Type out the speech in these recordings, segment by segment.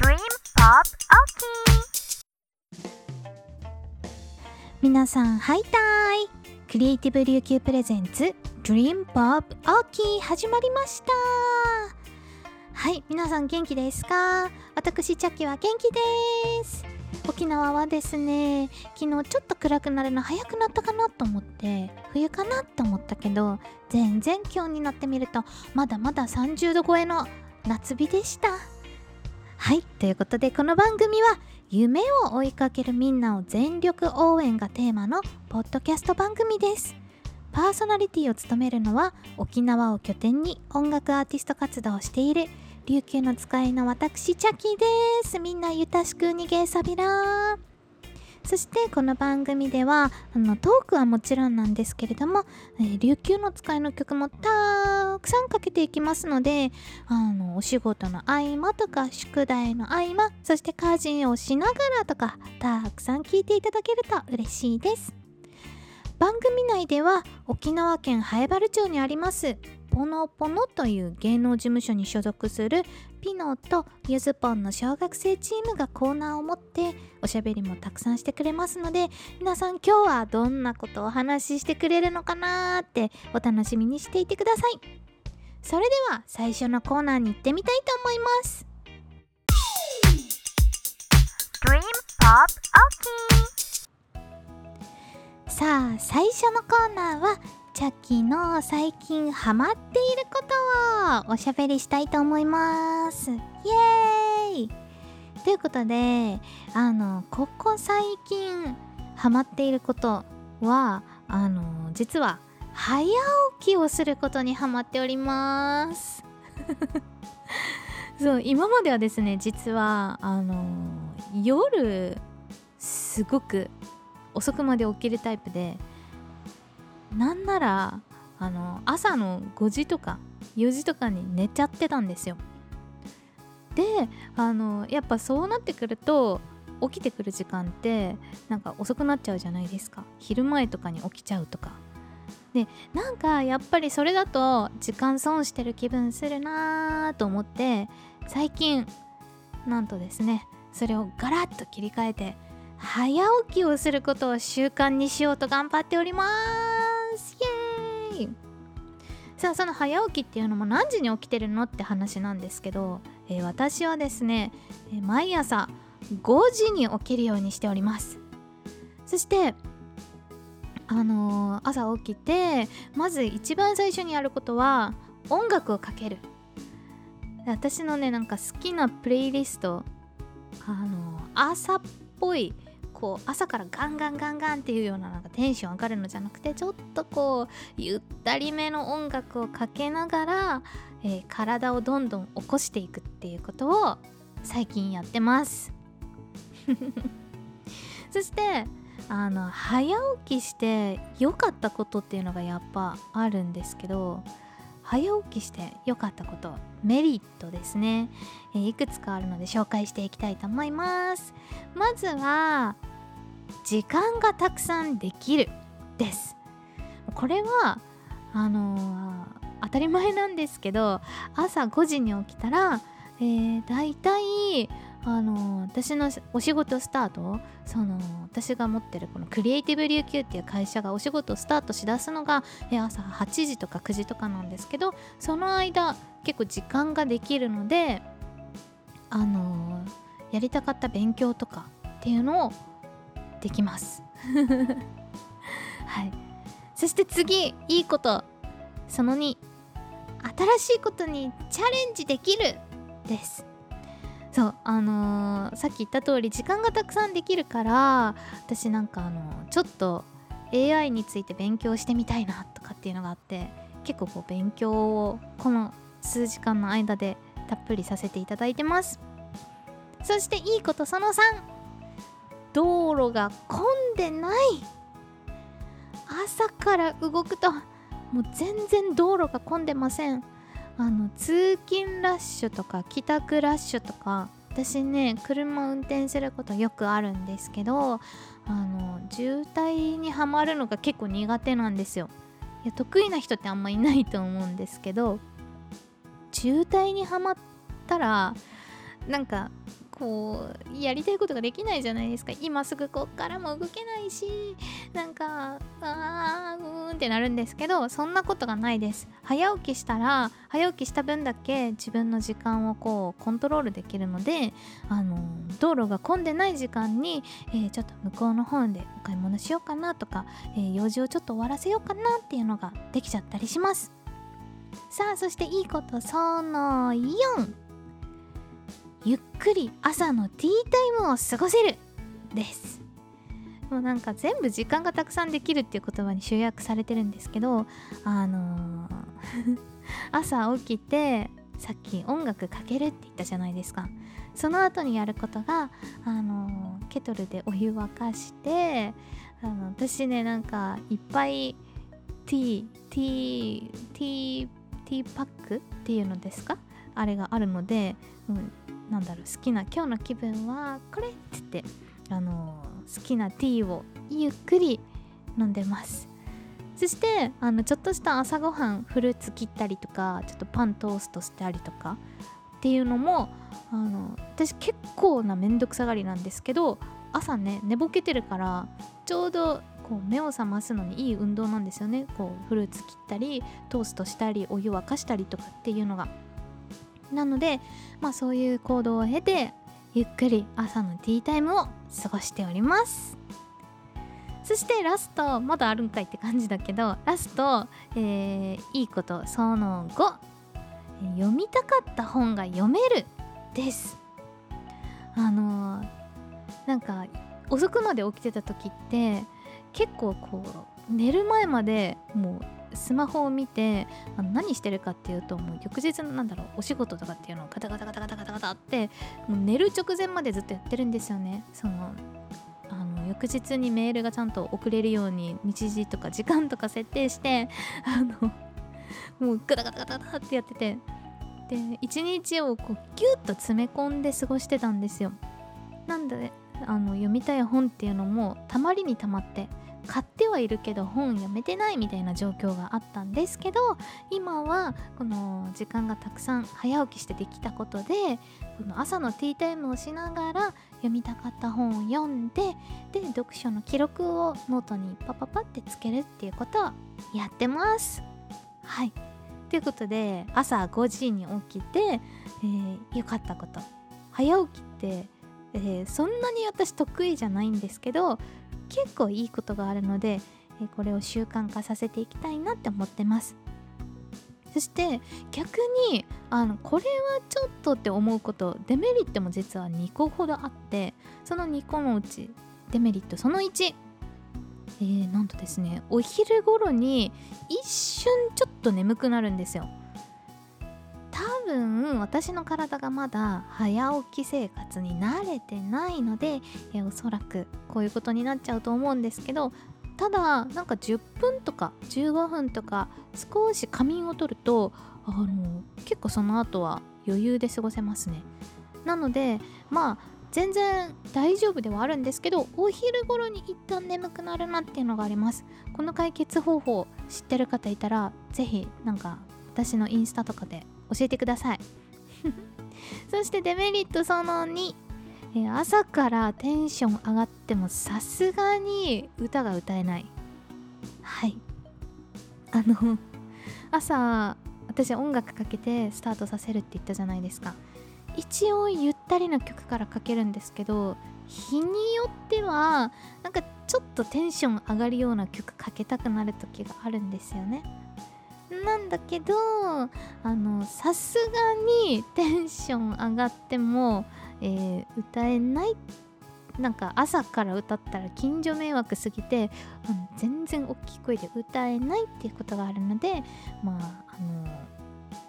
Dream Pop OK 皆さんハイタイ。クリエイティブ琉球プレゼンツ Dream Pop OK 始まりました。はい皆さん元気ですか？私チャッキは元気です。沖縄はですね昨日ちょっと暗くなるの早くなったかなと思って冬かなって思ったけど全然今日になってみるとまだまだ30度超えの夏日でした。はい。ということでこの番組は夢を追いかけるみんなを全力応援がテーマのポッドキャスト番組です。パーソナリティを務めるのは沖縄を拠点に音楽アーティスト活動をしている琉球の使いの私チャキです。みんなゆたしくにげさびらそしてこの番組ではあのトークはもちろんなんですけれども、えー、琉球の使いの曲もたくさんかけていきますのであのお仕事の合間とか宿題の合間そして家事をしながらとかたくさん聞いていただけると嬉しいです。番組内では沖縄県南風原町にありますポノポノという芸能事務所に所属するピノとゆずぽんの小学生チームがコーナーを持っておしゃべりもたくさんしてくれますので皆さん今日はどんなことをお話ししてくれるのかなーってお楽しみにしていてください。それでは最初のコーナーに行ってみたいと思いますさあ最初のコーナーはチャッキーの最近ハマっていることをおしゃべりしたいと思います。イエーイ。ということであのここ最近ハマっていることはあの実は早起きをすることにハマっております。そう今まではですね実はあの夜すごく遅くまで起きるタイプでなんならあの朝の5時とか4時とかに寝ちゃってたんですよ。であのやっぱそうなってくると起きてくる時間ってなんか遅くなっちゃうじゃないですか。昼前とかに起きちゃうとか。でなんかやっぱりそれだと時間損してる気分するなーと思って最近なんとですねそれをガラッと切り替えて早起きをすることを習慣にしようと頑張っております。さあその早起きっていうのも何時に起きてるのって話なんですけど、えー、私はですね、毎朝5時に起きるようにしております。そしてあのー、朝起きてまず一番最初にやることは音楽をかける。私のねなんか好きなプレイリストあのー、朝っぽいこう朝からガンガンガンガンっていうようななんかテンション上がるのじゃなくてちょっとこうゆったりめの音楽をかけながら、えー、体をどんどん起こしていくっていうことを最近やってます。そしてあの早起きして良かったことっていうのがやっぱあるんですけど早起きして良かったことメリットですね、え、いくつかあるので紹介していきたいと思います。まずは時間がたくさんできるです。これはあのー、当たり前なんですけど朝5時に起きたら、えー、だいたいあの私のお仕事スタートその私が持ってるこのクリエイティブ琉球っていう会社がお仕事スタートしだすのが、え朝8時とか9時とかなんですけどその間結構時間ができるのであのやりたかった勉強とかっていうのをできます。はい。そして次いいこと。その2新しいことにチャレンジできるです。そうあのー、さっき言った通り時間がたくさんできるから私なんかあのちょっと AI について勉強してみたいなとかっていうのがあって結構こう勉強をこの数時間の間でたっぷりさせていただいてます。そしていいことその3道路が混んでない。朝から動くともう全然道路が混んでません。あの通勤ラッシュとか帰宅ラッシュとか私ね車運転することよくあるんですけどあの渋滞にはまるのが結構苦手なんですよ。いや得意な人ってあんまいないと思うんですけど渋滞にはまったらなんかこうやりたいことができないじゃないですか。今すぐこっからも動けないしなんかあーうーんってなるんですけどそんなことがないです。早起きしたら早起きした分だけ自分の時間をこうコントロールできるのであの道路が混んでない時間に、えー、ちょっと向こうの方でお買い物しようかなとか、えー、用事をちょっと終わらせようかなっていうのができちゃったりします。さあそしていいことその4ゆっくり朝のティータイムを過ごせるです。もうなんか全部時間がたくさんできるっていう言葉に集約されてるんですけどあのー 朝起きてさっき音楽かけるって言ったじゃないですか。その後にやることがあのーケトルでお湯沸かしてあの私ねなんかいっぱいティーティーティーティーパックっていうのですか？あれがあるので、うん、なんだろう好きな今日の気分はこれって言ってあの好きなティーをゆっくり飲んでます。そしてあのちょっとした朝ごはんフルーツ切ったりとかちょっとパントーストしたりとかっていうのもあの私結構なめんどくさがりなんですけど朝ね寝ぼけてるからちょうどこう目を覚ますのにいい運動なんですよね。こうフルーツ切ったりトーストしたりお湯沸かしたりとかっていうのがなのでまあそういう行動を経てゆっくり朝のティータイムを過ごしております。そしてラストまだあるんかいって感じだけどラスト、えーいいことその5読みたかった本が読めるです。あのーなんか遅くまで起きてた時って結構こう寝る前までもうスマホを見てあの何してるかっていうともう翌日のなんだろうお仕事とかっていうのをガタガタガタガタガタガタってもう寝る直前までずっとやってるんですよね。そのあの翌日にメールがちゃんと送れるように日時とか時間とか設定してあのもうガタガタガタガタってやっててで一日をこうギュッと詰め込んで過ごしてたんですよ。なんであの読みたい本っていうのもたまりにたまって買ってはいるけど本読めてないみたいな状況があったんですけど今はこの時間がたくさん早起きしてできたことでこの朝のティータイムをしながら読みたかった本を読んでで読書の記録をノートにパパパってつけるっていうことをやってます。はいということで朝5時に起きて、えー良かったこと早起きって、えーそんなに私得意じゃないんですけど結構いいことがあるので、これを習慣化させていきたいなって思ってます。そして逆にあのこれはちょっとって思うことデメリットも実は2個ほどあってその2個のうちデメリットその1えー、なんとですねお昼頃に一瞬ちょっと眠くなるんですよ。分私の体がまだ早起き生活に慣れてないので、えおそらくこういうことになっちゃうと思うんですけどただなんか10分とか15分とか少し仮眠をとるとあの結構その後は余裕で過ごせますね。なのでまあ全然大丈夫ではあるんですけどお昼頃に一旦眠くなるなっていうのがあります。この解決方法知ってる方いたらぜひなんか私のインスタとかで教えてください。そしてデメリットその2え朝からテンション上がってもさすがに歌が歌えない。はい。あの朝私音楽かけてスタートさせるって言ったじゃないですか。一応ゆったりな曲からかけるんですけど日によってはなんかちょっとテンション上がるような曲かけたくなる時があるんですよね。なんだけどあのさすがにテンション上がっても、えー歌えない。なんか朝から歌ったら近所迷惑すぎてあの全然大きい声で歌えないっていうことがあるのでまああの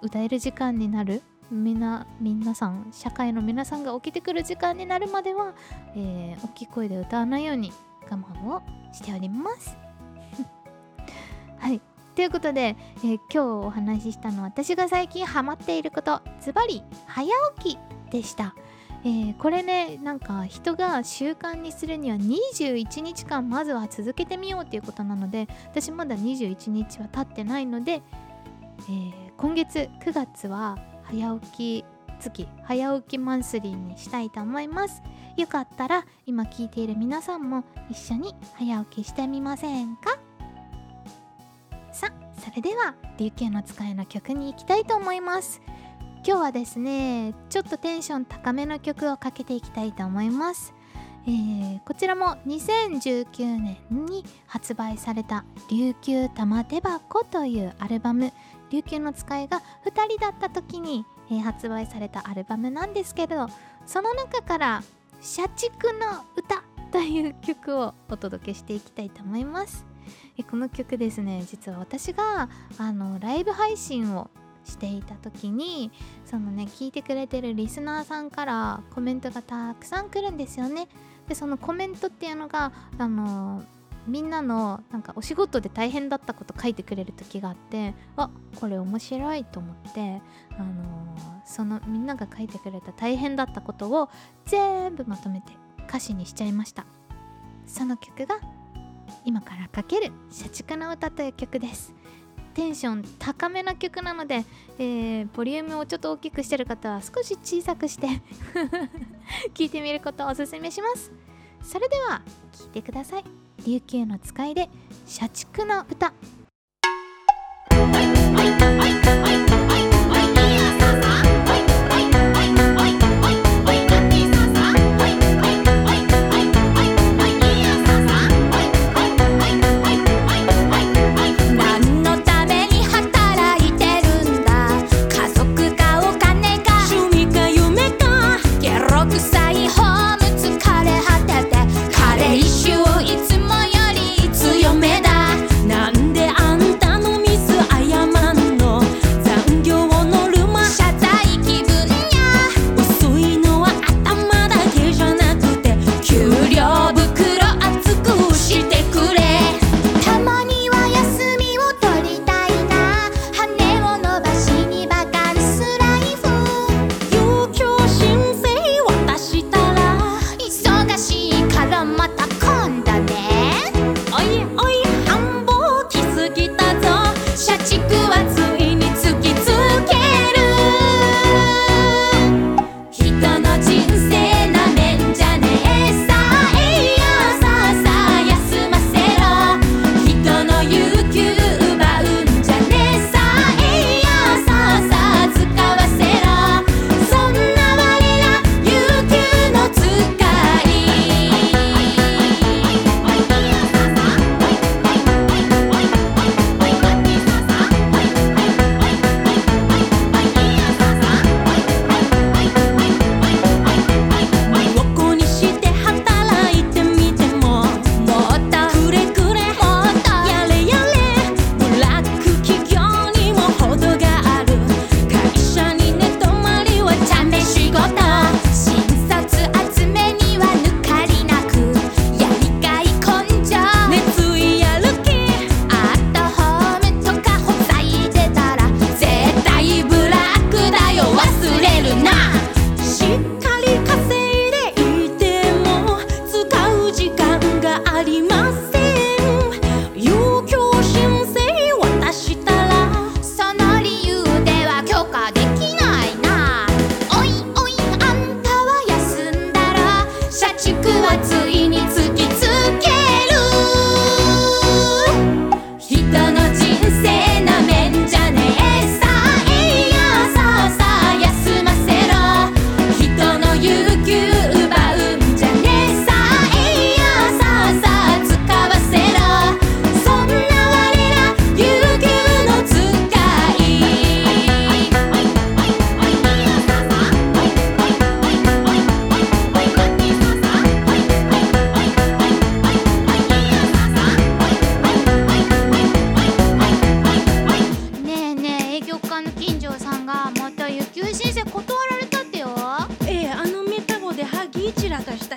歌える時間になる。みな皆さん社会の皆さんが起きてくる時間になるまでは、えー大きい声で歌わないように我慢をしております。はい。ということで、えー今日お話ししたのは私が最近ハマっていることズバリ早起きでした。えーこれねなんか人が習慣にするには21日間まずは続けてみようっていうことなので私まだ21日は経ってないので、えー今月9月は早起き月早起きマンスリーにしたいと思いますよかったら今聞いている皆さんも一緒に早起きしてみませんか？さあそれでは琉球の使いの曲に行きたいと思います。今日はですねちょっとテンション高めの曲をかけていきたいと思います。えー、こちらも2019年に発売された「琉球玉手箱」というアルバム。琉球の使いが2人だった時に、えー、発売されたアルバムなんですけどその中から「社畜の歌」という曲をお届けしていきたいと思います。えこの曲ですね実は私があのライブ配信をしていた時にそのね聞いてくれてるリスナーさんからコメントがたくさん来るんですよね。でそのコメントっていうのがあのみんなのなんかお仕事で大変だったこと書いてくれる時があってあこれ面白いと思ってあのそのみんなが書いてくれた大変だったことを全部まとめて歌詞にしちゃいましたその曲が今からかける「社畜の歌」という曲です。テンション高めな曲なので、えー、ボリュームをちょっと大きくしてる方は少し小さくして 聞いてみることをおすすめします。それでは聴いてください。琉球の使いで社畜の歌。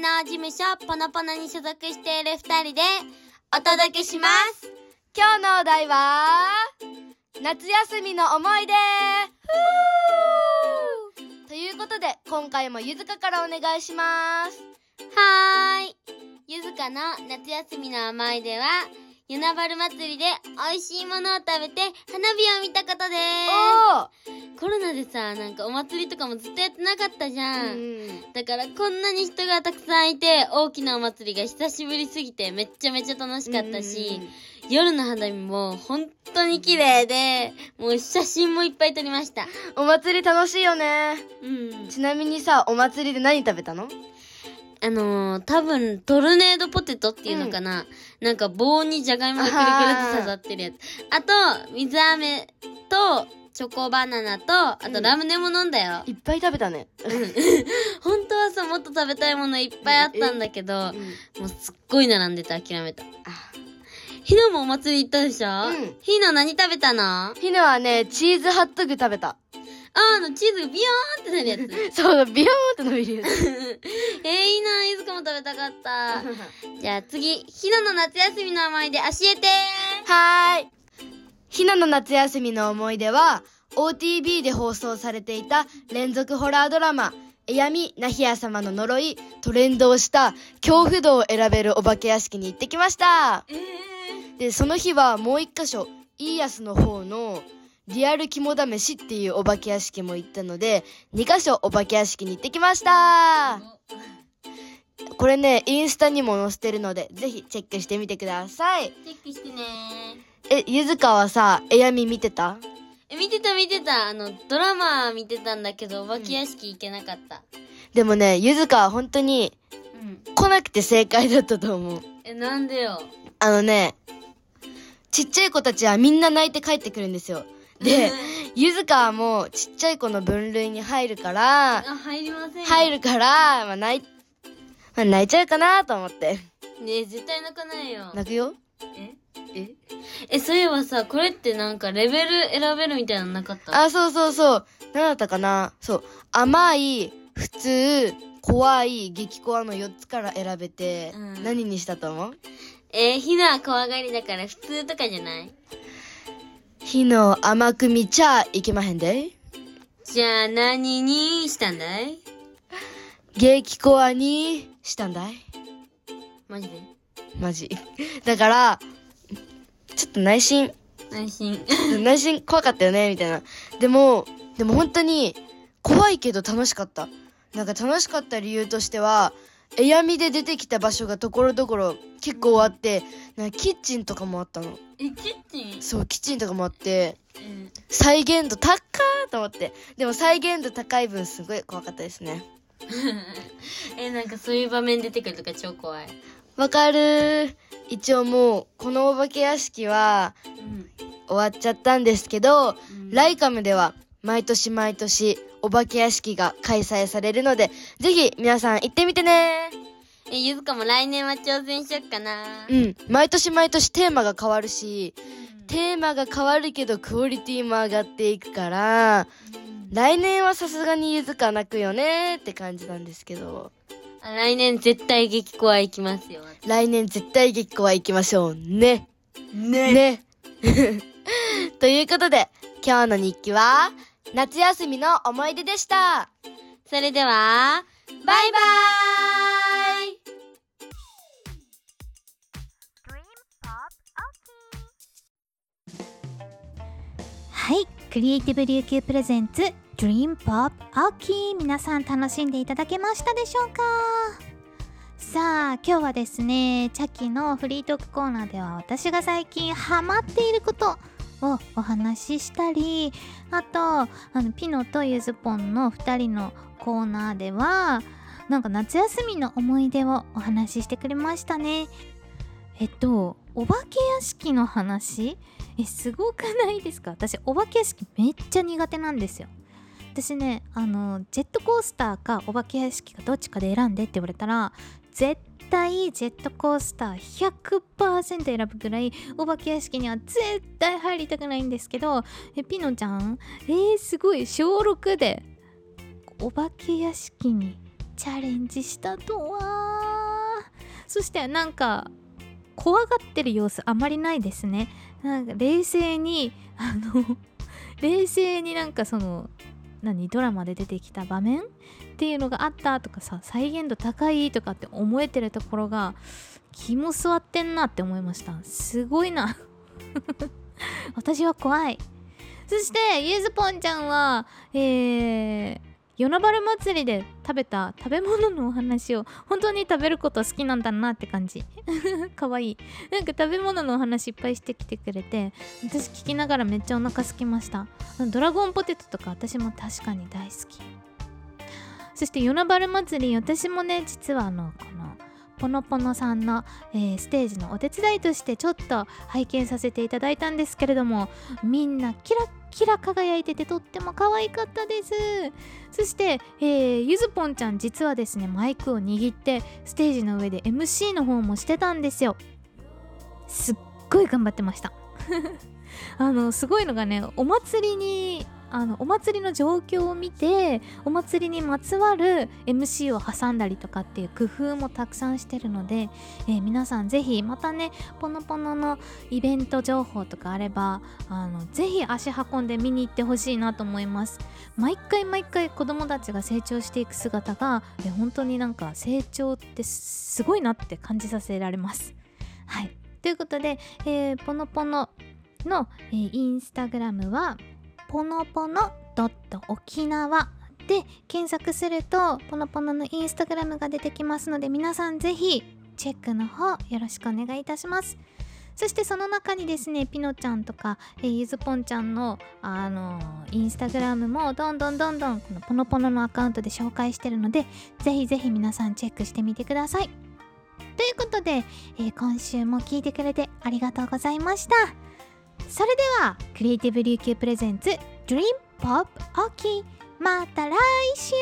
能事務所ポノポノに所属している二人でお届けします。今日のお題は夏休みの思い出。ということで今回もゆずかからお願いします。はーい。ゆずかの夏休みの思い出はゆなばる祭りで美味しいものを食べて花火を見たことでおす。コロナでさなんかお祭りとかもずっとやってなかったじゃん、うん。だからこんなに人がたくさんいて大きなお祭りが久しぶりすぎてめっちゃめちゃ楽しかったし、夜の花火も本当に綺麗でもう写真もいっぱい撮りました。お祭り楽しいよね。うん。ちなみにさお祭りで何食べたの？あのー、多分トルネードポテトっていうのかな、なんか棒にじゃがいもがくるくるって刺さってるやつ。あと水飴とチョコバナナとあとラムネも飲んだよ、いっぱい食べたね。本当はさもっと食べたいものいっぱいあったんだけど、もうすっごい並んでて諦めた。ひなもお祭り行ったでしょ？うん。ひな何食べたの？あひなはねチーズハットグ食べたあのチーズがビヨーンってなるやつ そうビヨーンって伸びるやつ えー、いいな、いずかも食べたかった。じゃあ次、ひなの夏休みの思い出教えてはーい。ひなの夏休みの思い出は、OTV で放送されていた連続ホラードラマ、えやみなひや様の呪いと連動した恐怖度を選べるお化け屋敷に行ってきました。えで、その日はもう一箇所、イーヤスの方のリアル肝試しっていうお化け屋敷も行ったので、2箇所お化け屋敷に行ってきました。これね、インスタにも載せてるので、ぜひチェックしてみてください。チェックしてねえ、ゆずかはさ、えやみ見てた？え、見てた見てた。あの、ドラマ見てたんだけど、お化け屋敷行けなかった。でもね、ゆずかは本当にうん。来なくて正解だったと思う。え、なんでよ。あのね、ちっちゃい子たちはみんな泣いて帰ってくるんですよ。で、ゆずかはもうちっちゃい子の分類に入るから、あ、入りませんよ。入るから、まあ泣い、まあ泣いちゃうかなと思って。ねえ、絶対泣かないよ。泣くよえ？え？え、そういえばさ、これってなんかレベル選べるみたいなのなかった？あ、そうそうそう。何だったかな？そう。甘い、普通、怖い、激怖の4つから選べて、うん何にしたと思う？えー、ひなは怖がりだから普通とかじゃない？火の甘く見ちゃいけまへんで。じゃあ何にしたんだい？激コアにしたんだいマジで？マジ。だから、ちょっと内心、内心。内心怖かったよね、みたいな。でも、でも本当に、怖いけど楽しかった。なんか楽しかった理由としては、エヤミで出てきた場所がところどころ結構あって、なキッチンとかもあったの。え、キッチン？そう、キッチンとかもあって、うん。再現度高ーと思って。でも再現度高い分すごい怖かったですね。え、なんかそういう場面出てくるとか超怖い。わかるー。一応もう、このお化け屋敷はうん。終わっちゃったんですけど、うんライカムでは毎年毎年お化け屋敷が開催されるので、ぜひ皆さん行ってみてねえ、ゆずかも来年は挑戦しよっかな。うん。毎年毎年テーマが変わるし、テーマが変わるけどクオリティも上がっていくから、来年はさすがにゆずか泣くよねって感じなんですけど、あ来年絶対激怖行きますよ。来年絶対月光は行きましょうね。ね。ね。ということで、今日の日記は、夏休みの思い出でした。それでは、バイバーイ。はいクリエイティブ琉球プレゼンツ Dream Pop 青木皆さん楽しんでいただけましたでしょうか？さあ今日はですねチャキのフリートークコーナーでは私が最近ハマっていることをお話ししたりあとあのピノとゆずぽんの2人のコーナーではなんか夏休みの思い出をお話ししてくれましたね。えっとお化け屋敷の話？えすごくないですか？私お化け屋敷めっちゃ苦手なんですよ。私ねあのジェットコースターかお化け屋敷かどっちかで選んでって言われたら絶対ジェットコースター100%選ぶぐらいお化け屋敷には絶対入りたくないんですけどえピノちゃん？えー、すごい小6でお化け屋敷にチャレンジしたとは。そしてなんか怖がってる様子あまりないですね。なんか冷静にあの 冷静になんかその何？ドラマで出てきた場面っていうのがあったとかさ再現度高いとかって思えてるところが気も座ってんなって思いました。すごいな。私は怖い。そしてゆずぽんちゃんはえー、与那原祭りで食べた食べ物のお話を本当に食べること好きなんだなって感じ。かわいい。なんか食べ物のお話いっぱいしてきてくれて私聞きながらめっちゃお腹すきました。ドラゴンポテトとか私も確かに大好き。そして夜なばる祭り私もね実はあのこのポノポノさんの、えー、ステージのお手伝いとしてちょっと拝見させていただいたんですけれどもみんなキラッキラ輝いててとっても可愛かったです。そして、えー、ゆずぽんちゃん実はですねマイクを握ってステージの上で MC の方もしてたんですよ。すっごい頑張ってました。あのすごいのがねお祭りにあのお祭りの状況を見てお祭りにまつわる MC を挟んだりとかっていう工夫もたくさんしてるので、えー、皆さんぜひまたねポノポノのイベント情報とかあればあのぜひ足運んで見に行ってほしいなと思います。毎回毎回子供たちが成長していく姿が、えー、本当になんか成長ってすごいなって感じさせられます。はい。ということで、えー、ポノポノの、えー、インスタグラムはポノポノドット沖縄で検索するとポノポノのインスタグラムが出てきますので皆さんぜひチェックの方よろしくお願いいたします。そしてその中にですねピノちゃんとか、えー、ゆずぽんちゃんのあのー、インスタグラムもどんどんどんどんこのポノポノのアカウントで紹介してるのでぜひぜひ皆さんチェックしてみてください。ということで、えー、今週も聞いてくれてありがとうございました。それではクリエイティブ琉球プレゼンツ Dream Pop OK! また来週